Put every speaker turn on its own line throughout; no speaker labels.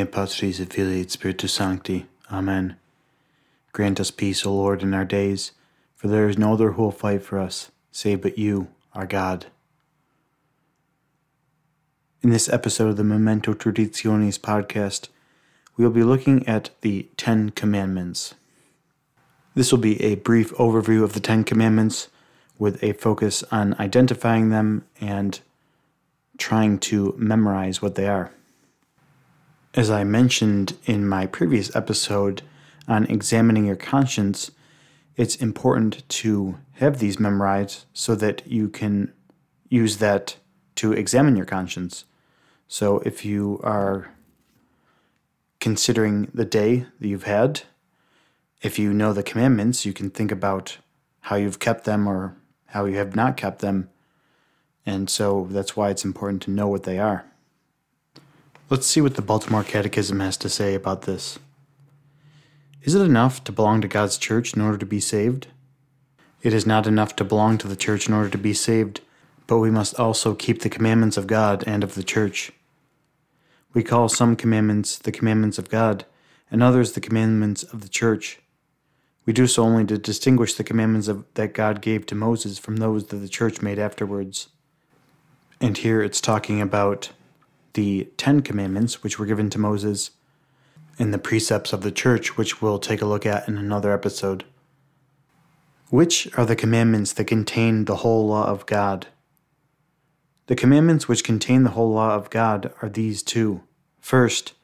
nomine Patris et Filii et Spiritus Sancti. Amen. Grant us peace, O Lord, in our days, for there is no other who will fight for us, save but you, our God. In this episode of the Memento Traditionis podcast, we will be looking at the Ten Commandments. This will be a brief overview of the Ten Commandments with a focus on identifying them and trying to memorize what they are. As I mentioned in my previous episode on examining your conscience, it's important to have these memorized so that you can use that to examine your conscience. So if you are considering the day that you've had, if you know the commandments, you can think about how you've kept them or how you have not kept them. And so that's why it's important to know what they are. Let's see what the Baltimore Catechism has to say about this. Is it enough to belong to God's church in order to be saved? It is not enough to belong to the church in order to be saved, but we must also keep the commandments of God and of the church. We call some commandments the commandments of God, and others the commandments of the church. We do so only to distinguish the commandments of, that God gave to Moses from those that the church made afterwards. And here it's talking about the Ten Commandments, which were given to Moses, and the precepts of the church, which we'll take a look at in another episode. Which are the commandments that contain the whole law of God? The commandments which contain the whole law of God are these two. First,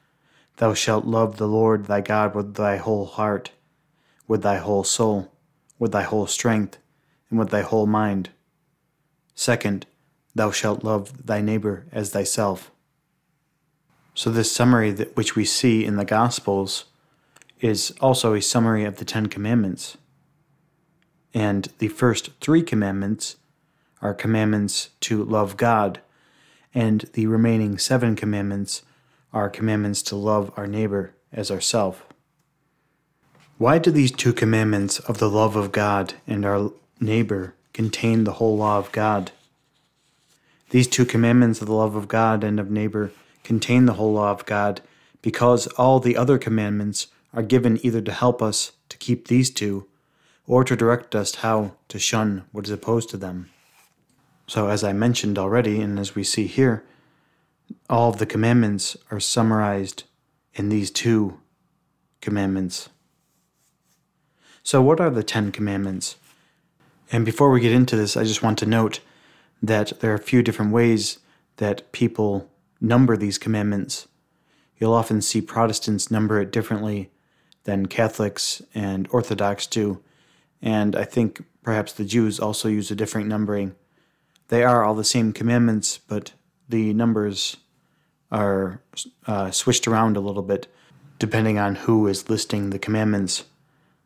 thou shalt love the Lord thy God with thy whole heart, with thy whole soul, with thy whole strength, and with thy whole mind. Second, thou shalt love thy neighbor as thyself. So, this summary that, which we see in the Gospels is also a summary of the Ten Commandments. And the first three commandments are commandments to love God, and the remaining seven commandments are commandments to love our neighbor as ourself. Why do these two commandments of the love of God and our neighbor contain the whole law of God? These two commandments of the love of God and of neighbor contain the whole law of God, because all the other commandments are given either to help us to keep these two, or to direct us how to shun what is opposed to them. So, as I mentioned already, and as we see here, all of the commandments are summarized in these two commandments. So, what are the Ten Commandments? And before we get into this, I just want to note that there are a few different ways that people number these commandments. You'll often see Protestants number it differently than Catholics and Orthodox do, and I think perhaps the Jews also use a different numbering. They are all the same commandments, but the numbers are uh, switched around a little bit depending on who is listing the commandments.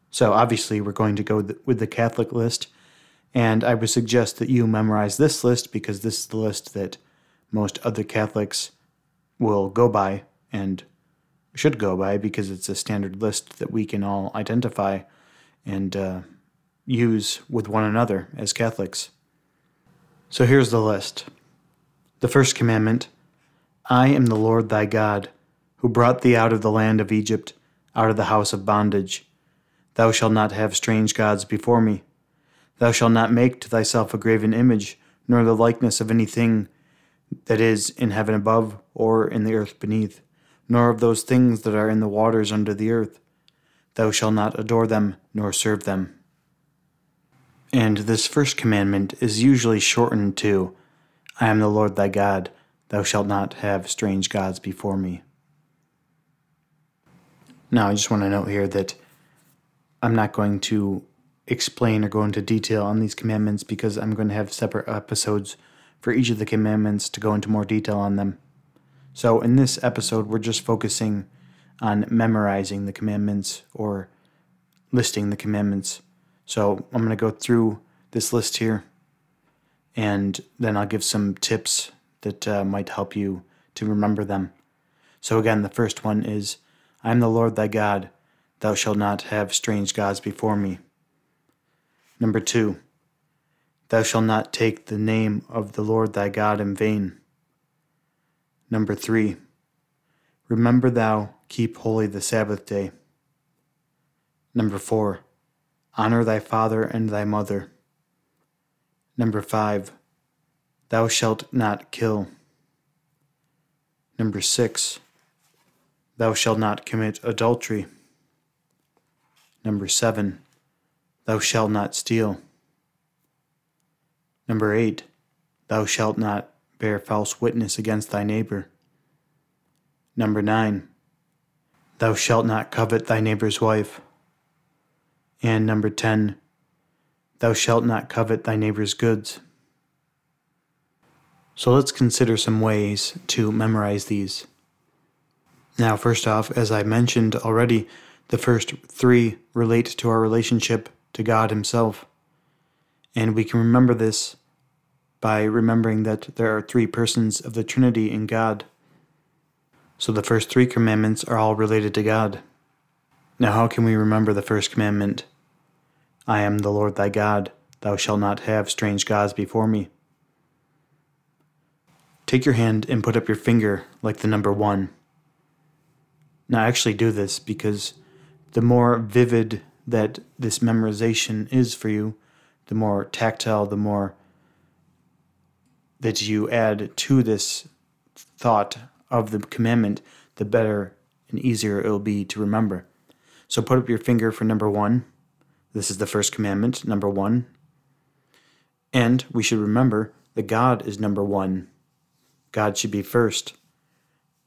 So obviously, we're going to go with the Catholic list, and I would suggest that you memorize this list because this is the list that most other Catholics will go by and should go by because it's a standard list that we can all identify and uh, use with one another as Catholics. So here's the list. The first commandment I am the Lord thy God, who brought thee out of the land of Egypt, out of the house of bondage. Thou shalt not have strange gods before me. Thou shalt not make to thyself a graven image, nor the likeness of anything that is in heaven above or in the earth beneath, nor of those things that are in the waters under the earth. Thou shalt not adore them nor serve them. And this first commandment is usually shortened to I am the Lord thy God, thou shalt not have strange gods before me. Now, I just want to note here that I'm not going to explain or go into detail on these commandments because I'm going to have separate episodes for each of the commandments to go into more detail on them. So, in this episode, we're just focusing on memorizing the commandments or listing the commandments. So, I'm going to go through this list here and then I'll give some tips that uh, might help you to remember them. So, again, the first one is I am the Lord thy God, thou shalt not have strange gods before me. Number two, Thou shalt not take the name of the Lord thy God in vain. Number three, Remember thou keep holy the Sabbath day. Number four, honor thy father and thy mother. Number five, thou shalt not kill. Number six, thou shalt not commit adultery. Number seven, thou shalt not steal. Number eight, thou shalt not bear false witness against thy neighbor. Number nine, thou shalt not covet thy neighbor's wife. And number 10, thou shalt not covet thy neighbor's goods. So let's consider some ways to memorize these. Now, first off, as I mentioned already, the first three relate to our relationship to God Himself. And we can remember this by remembering that there are three persons of the Trinity in God. So the first three commandments are all related to God. Now, how can we remember the first commandment? I am the Lord thy God, thou shalt not have strange gods before me. Take your hand and put up your finger like the number one. Now, I actually, do this because the more vivid that this memorization is for you, the more tactile, the more that you add to this thought of the commandment, the better and easier it will be to remember. So put up your finger for number one. This is the first commandment, number one. And we should remember that God is number one. God should be first.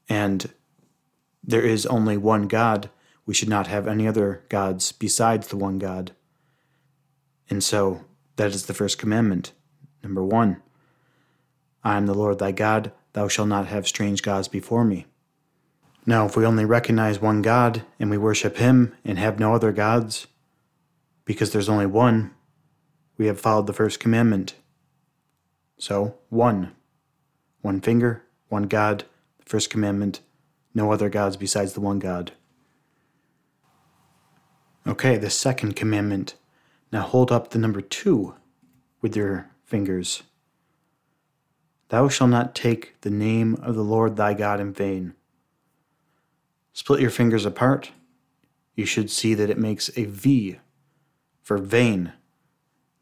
And there is only one God. We should not have any other gods besides the one God. And so that is the first commandment. Number one I am the Lord thy God. Thou shalt not have strange gods before me. Now, if we only recognize one God and we worship him and have no other gods, because there's only one, we have followed the first commandment. So, one. One finger, one God, the first commandment, no other gods besides the one God. Okay, the second commandment. Now hold up the number two with your fingers. Thou shalt not take the name of the Lord thy God in vain. Split your fingers apart. You should see that it makes a V for vain.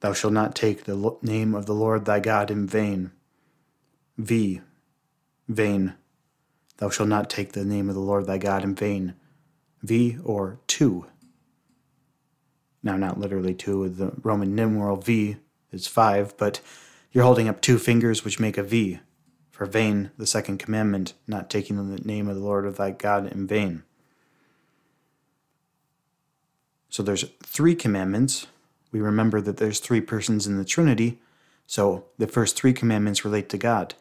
Thou shalt not take the name of the Lord thy God in vain. V. Vain. Thou shalt not take the name of the Lord thy God in vain. V or two. Now, not literally two, the Roman numeral V is five, but you're holding up two fingers which make a V. For vain, the second commandment, not taking the name of the Lord of thy God in vain. So there's three commandments. We remember that there's three persons in the Trinity, so the first three commandments relate to God.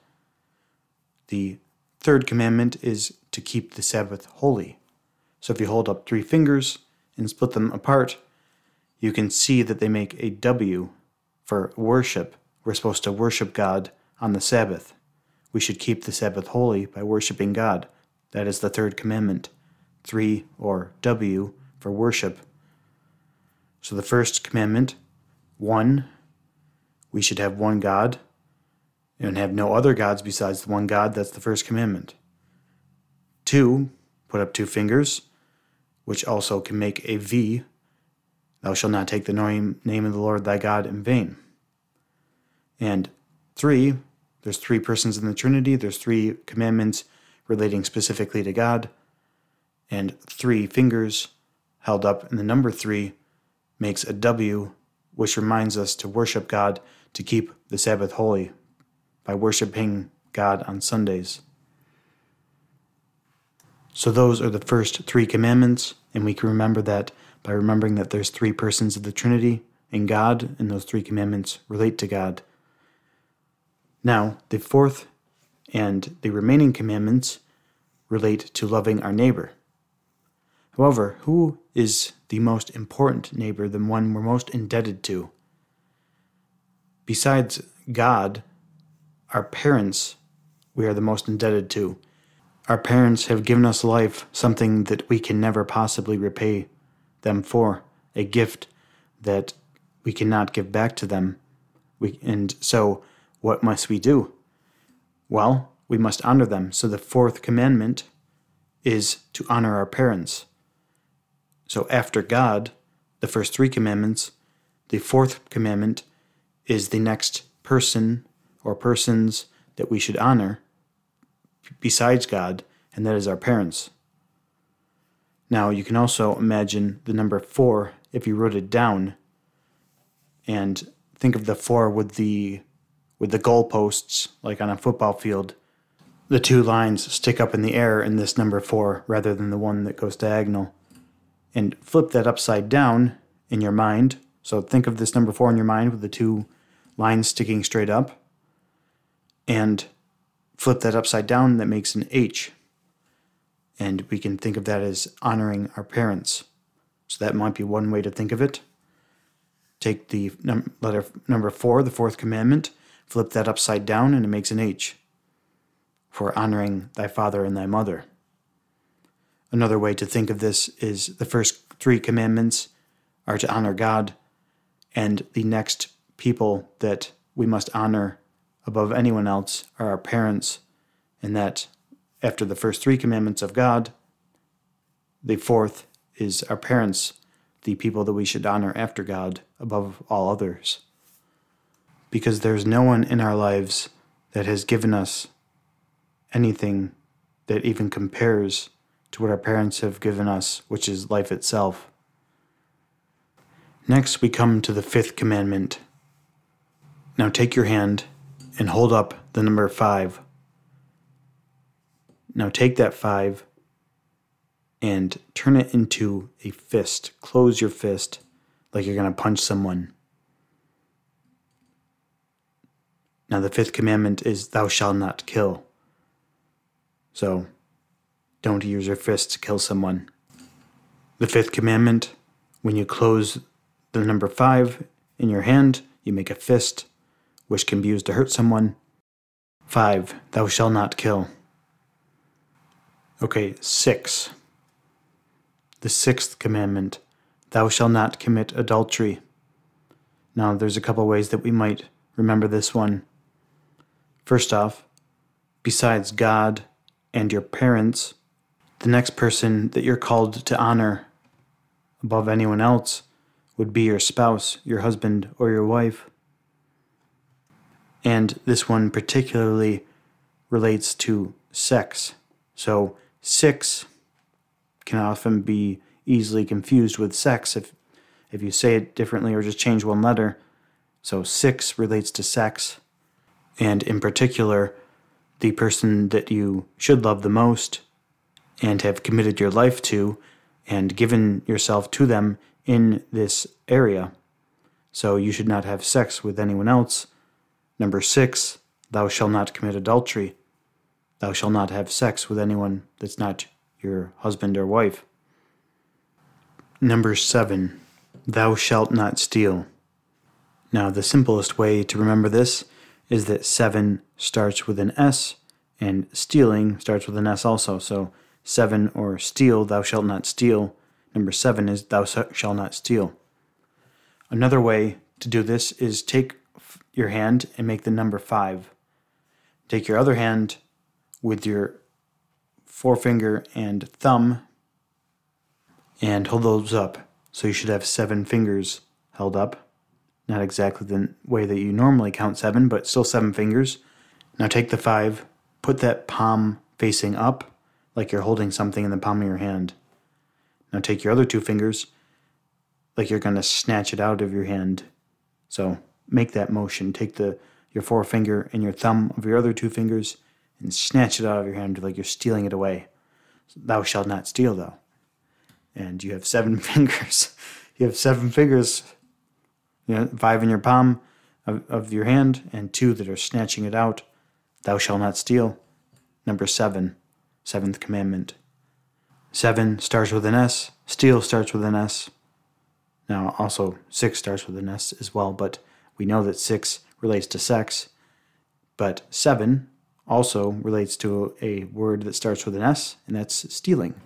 The third commandment is to keep the Sabbath holy. So if you hold up three fingers and split them apart, you can see that they make a W for worship. We're supposed to worship God on the Sabbath. We should keep the Sabbath holy by worshiping God. That is the third commandment. Three, or W, for worship so the first commandment, one, we should have one God and have no other gods besides the one God. That's the first commandment. Two, put up two fingers, which also can make a V. Thou shalt not take the name, name of the Lord thy God in vain. And three, there's three persons in the Trinity, there's three commandments relating specifically to God, and three fingers held up in the number three makes a W, which reminds us to worship God, to keep the Sabbath holy by worshiping God on Sundays. So those are the first three commandments, and we can remember that by remembering that there's three persons of the Trinity in God, and those three commandments relate to God. Now, the fourth and the remaining commandments relate to loving our neighbor. However, who is the most important neighbor, the one we're most indebted to? Besides God, our parents, we are the most indebted to. Our parents have given us life, something that we can never possibly repay them for, a gift that we cannot give back to them. We, and so, what must we do? Well, we must honor them. So, the fourth commandment is to honor our parents. So after God, the first three commandments, the fourth commandment is the next person or persons that we should honor besides God, and that is our parents. Now, you can also imagine the number four if you wrote it down and think of the four with the with the goalposts like on a football field the two lines stick up in the air in this number four rather than the one that goes diagonal. And flip that upside down in your mind. So think of this number four in your mind with the two lines sticking straight up. And flip that upside down that makes an h. And we can think of that as honoring our parents. So that might be one way to think of it. Take the num- letter number four, the fourth commandment, flip that upside down, and it makes an H for honoring thy father and thy mother. Another way to think of this is the first three commandments are to honor God, and the next people that we must honor above anyone else are our parents, and that after the first three commandments of God, the fourth is our parents the people that we should honor after God above all others. Because there's no one in our lives that has given us anything that even compares to what our parents have given us, which is life itself. Next, we come to the fifth commandment. Now take your hand and hold up the number five. Now take that five and turn it into a fist. Close your fist like you're going to punch someone. Now, the fifth commandment is, Thou shalt not kill. So, don't use your fist to kill someone. The fifth commandment, when you close the number five in your hand, you make a fist, which can be used to hurt someone. Five, thou shalt not kill. Okay, six the sixth commandment, Thou shalt not commit adultery. Now, there's a couple ways that we might remember this one. First off, besides God and your parents, the next person that you're called to honor above anyone else would be your spouse, your husband, or your wife. And this one particularly relates to sex. So, six can often be easily confused with sex if if you say it differently or just change one letter. So six relates to sex, and in particular, the person that you should love the most and have committed your life to and given yourself to them in this area. So you should not have sex with anyone else. Number six, thou shalt not commit adultery. Thou shalt not have sex with anyone that's not your husband or wife. Number seven, thou shalt not steal. Now, the simplest way to remember this is that seven starts with an S and stealing starts with an S also. So, seven or steal, thou shalt not steal. Number seven is thou shalt not steal. Another way to do this is take your hand and make the number five. Take your other hand with your forefinger and thumb and hold those up. So you should have seven fingers held up. Not exactly the way that you normally count seven, but still seven fingers. Now take the five, put that palm facing up, like you're holding something in the palm of your hand. Now take your other two fingers, like you're going to snatch it out of your hand. So make that motion. Take the your forefinger and your thumb of your other two fingers and snatch it out of your hand like you're stealing it away. Thou shalt not steal, though. And you have seven fingers. you have seven fingers, you know, five in your palm of, of your hand, and two that are snatching it out. Thou shalt not steal. Number seven, seventh commandment. Seven starts with an S. Steal starts with an S. Now, also, six starts with an S as well, but we know that six relates to sex. But seven also relates to a word that starts with an S, and that's stealing,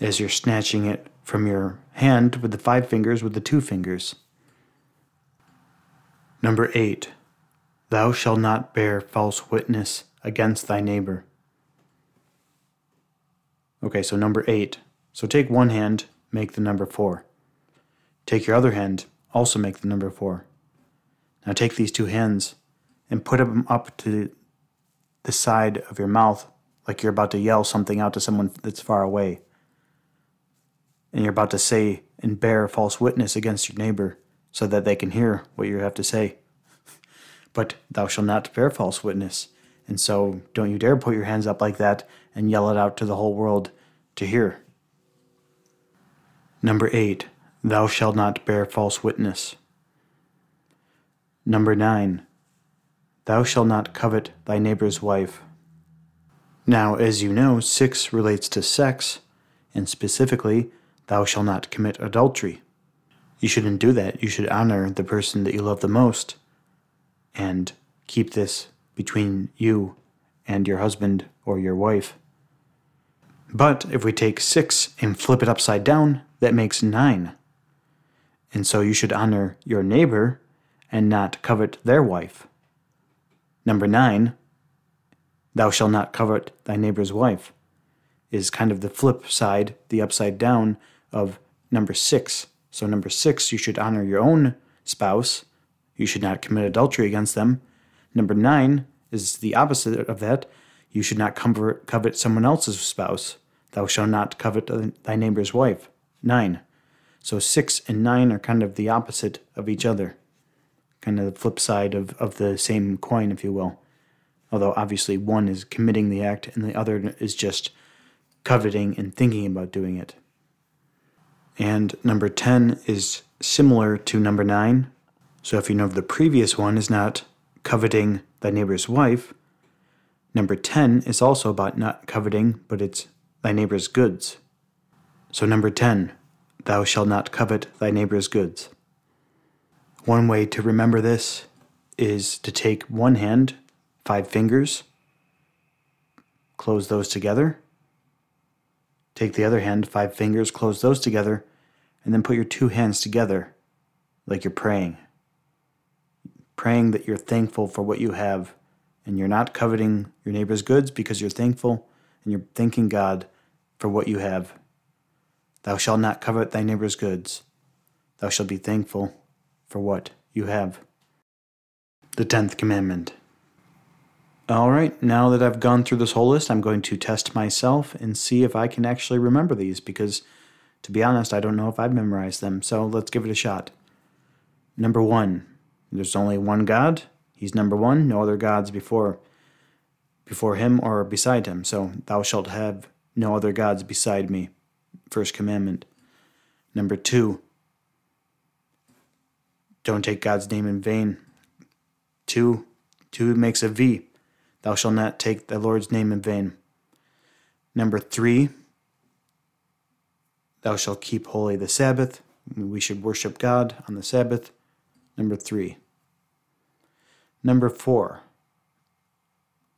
as you're snatching it from your hand with the five fingers with the two fingers. Number eight, thou shalt not bear false witness against thy neighbor. Okay, so number eight. So take one hand, make the number four. Take your other hand, also make the number four. Now take these two hands and put them up to the side of your mouth like you're about to yell something out to someone that's far away. And you're about to say and bear false witness against your neighbor so that they can hear what you have to say. But thou shalt not bear false witness. And so don't you dare put your hands up like that and yell it out to the whole world to hear. Number eight, thou shalt not bear false witness. Number nine, thou shalt not covet thy neighbor's wife. Now, as you know, six relates to sex, and specifically, thou shalt not commit adultery. You shouldn't do that. You should honor the person that you love the most and keep this between you and your husband or your wife. But if we take six and flip it upside down, that makes nine. And so you should honor your neighbor and not covet their wife. Number nine, thou shalt not covet thy neighbor's wife, is kind of the flip side, the upside down of number six. So, number six, you should honor your own spouse. You should not commit adultery against them. Number nine is the opposite of that. You should not covet someone else's spouse. Thou shalt not covet thy neighbor's wife. Nine. So six and nine are kind of the opposite of each other, kind of the flip side of, of the same coin, if you will. Although obviously one is committing the act and the other is just coveting and thinking about doing it. And number 10 is similar to number 9. So if you know the previous one is not coveting thy neighbor's wife, number 10 is also about not coveting, but it's thy neighbor's goods. So number 10, thou shalt not covet thy neighbor's goods. One way to remember this is to take one hand, five fingers, close those together. Take the other hand, five fingers, close those together, and then put your two hands together like you're praying. Praying that you're thankful for what you have and you're not coveting your neighbor's goods because you're thankful and you're thanking God for what you have. Thou shalt not covet thy neighbor's goods. Thou shalt be thankful for what you have. The tenth commandment. All right, now that I've gone through this whole list, I'm going to test myself and see if I can actually remember these because, to be honest, I don't know if I've memorized them. So let's give it a shot. Number one, there's only one God. He's number one, no other gods before before him or beside him. So thou shalt have no other gods beside me. First commandment. Number two, don't take God's name in vain. Two, two makes a V. Thou shalt not take the Lord's name in vain. Number three, thou shalt keep holy the Sabbath. We should worship God on the Sabbath. Number three. Number four,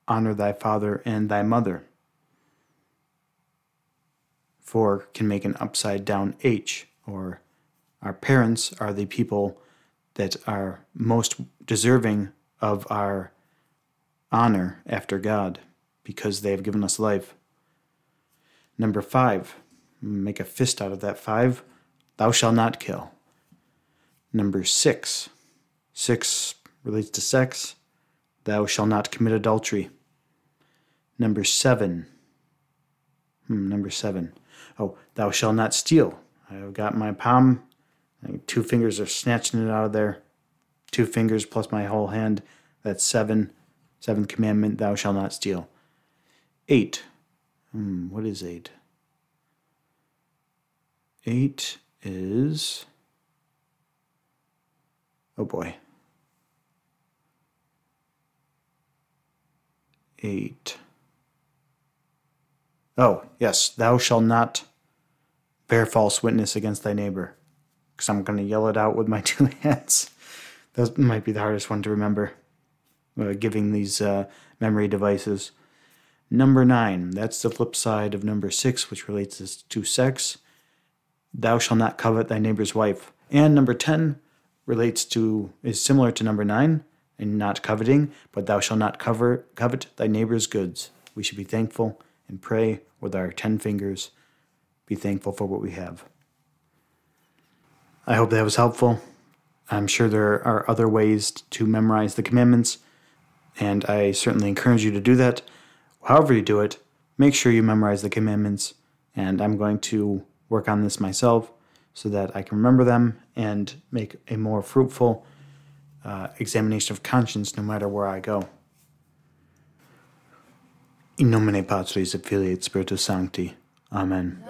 honor thy father and thy mother. 4 can make an upside down H, or our parents are the people that are most deserving of our honor after God because they have given us life. Number 5, make a fist out of that 5, thou shalt not kill. Number 6, 6 relates to sex, thou shalt not commit adultery. Number 7, hmm, number 7, Oh, thou shalt not steal. I've got my palm. Two fingers are snatching it out of there. Two fingers plus my whole hand. That's seven. Seventh commandment, thou shalt not steal. Eight. Hmm, what is eight? Eight is. Oh boy. Eight. Oh, yes, thou shalt not bear false witness against thy neighbor. Because I'm going to yell it out with my two hands. That might be the hardest one to remember, uh, giving these uh, memory devices. Number nine, that's the flip side of number six, which relates to sex. Thou shalt not covet thy neighbor's wife. And number 10 relates to, is similar to number nine, and not coveting, but thou shalt not cover, covet thy neighbor's goods. We should be thankful and pray with our 10 fingers. Be thankful for what we have. I hope that was helpful. I'm sure there are other ways to memorize the commandments, and I certainly encourage you to do that. However, you do it, make sure you memorize the commandments, and I'm going to work on this myself so that I can remember them and make a more fruitful uh, examination of conscience no matter where I go. In nomine Patris et Filii et Spiritus Sancti. Amen.